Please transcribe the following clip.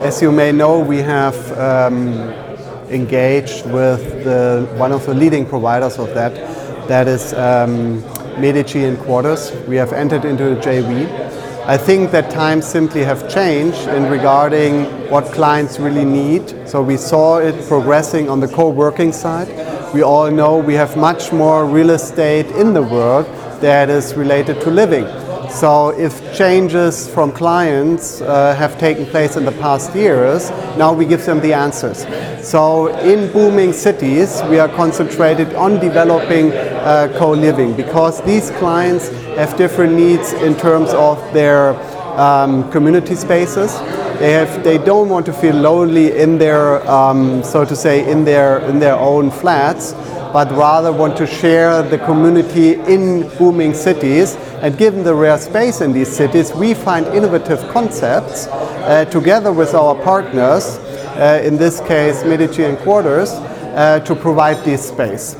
As you may know, we have um, engaged with the, one of the leading providers of that, that is um, Medici and Quarters. We have entered into a JV. I think that times simply have changed in regarding what clients really need. So we saw it progressing on the co-working side. We all know we have much more real estate in the world that is related to living. So if changes from clients uh, have taken place in the past years, now we give them the answers. So in booming cities, we are concentrated on developing uh, co-living because these clients have different needs in terms of their um, community spaces. They have, they don't want to feel lonely in their, um, so to say, in their in their own flats but rather want to share the community in booming cities. And given the rare space in these cities, we find innovative concepts uh, together with our partners, uh, in this case Medici and Quarters, uh, to provide this space.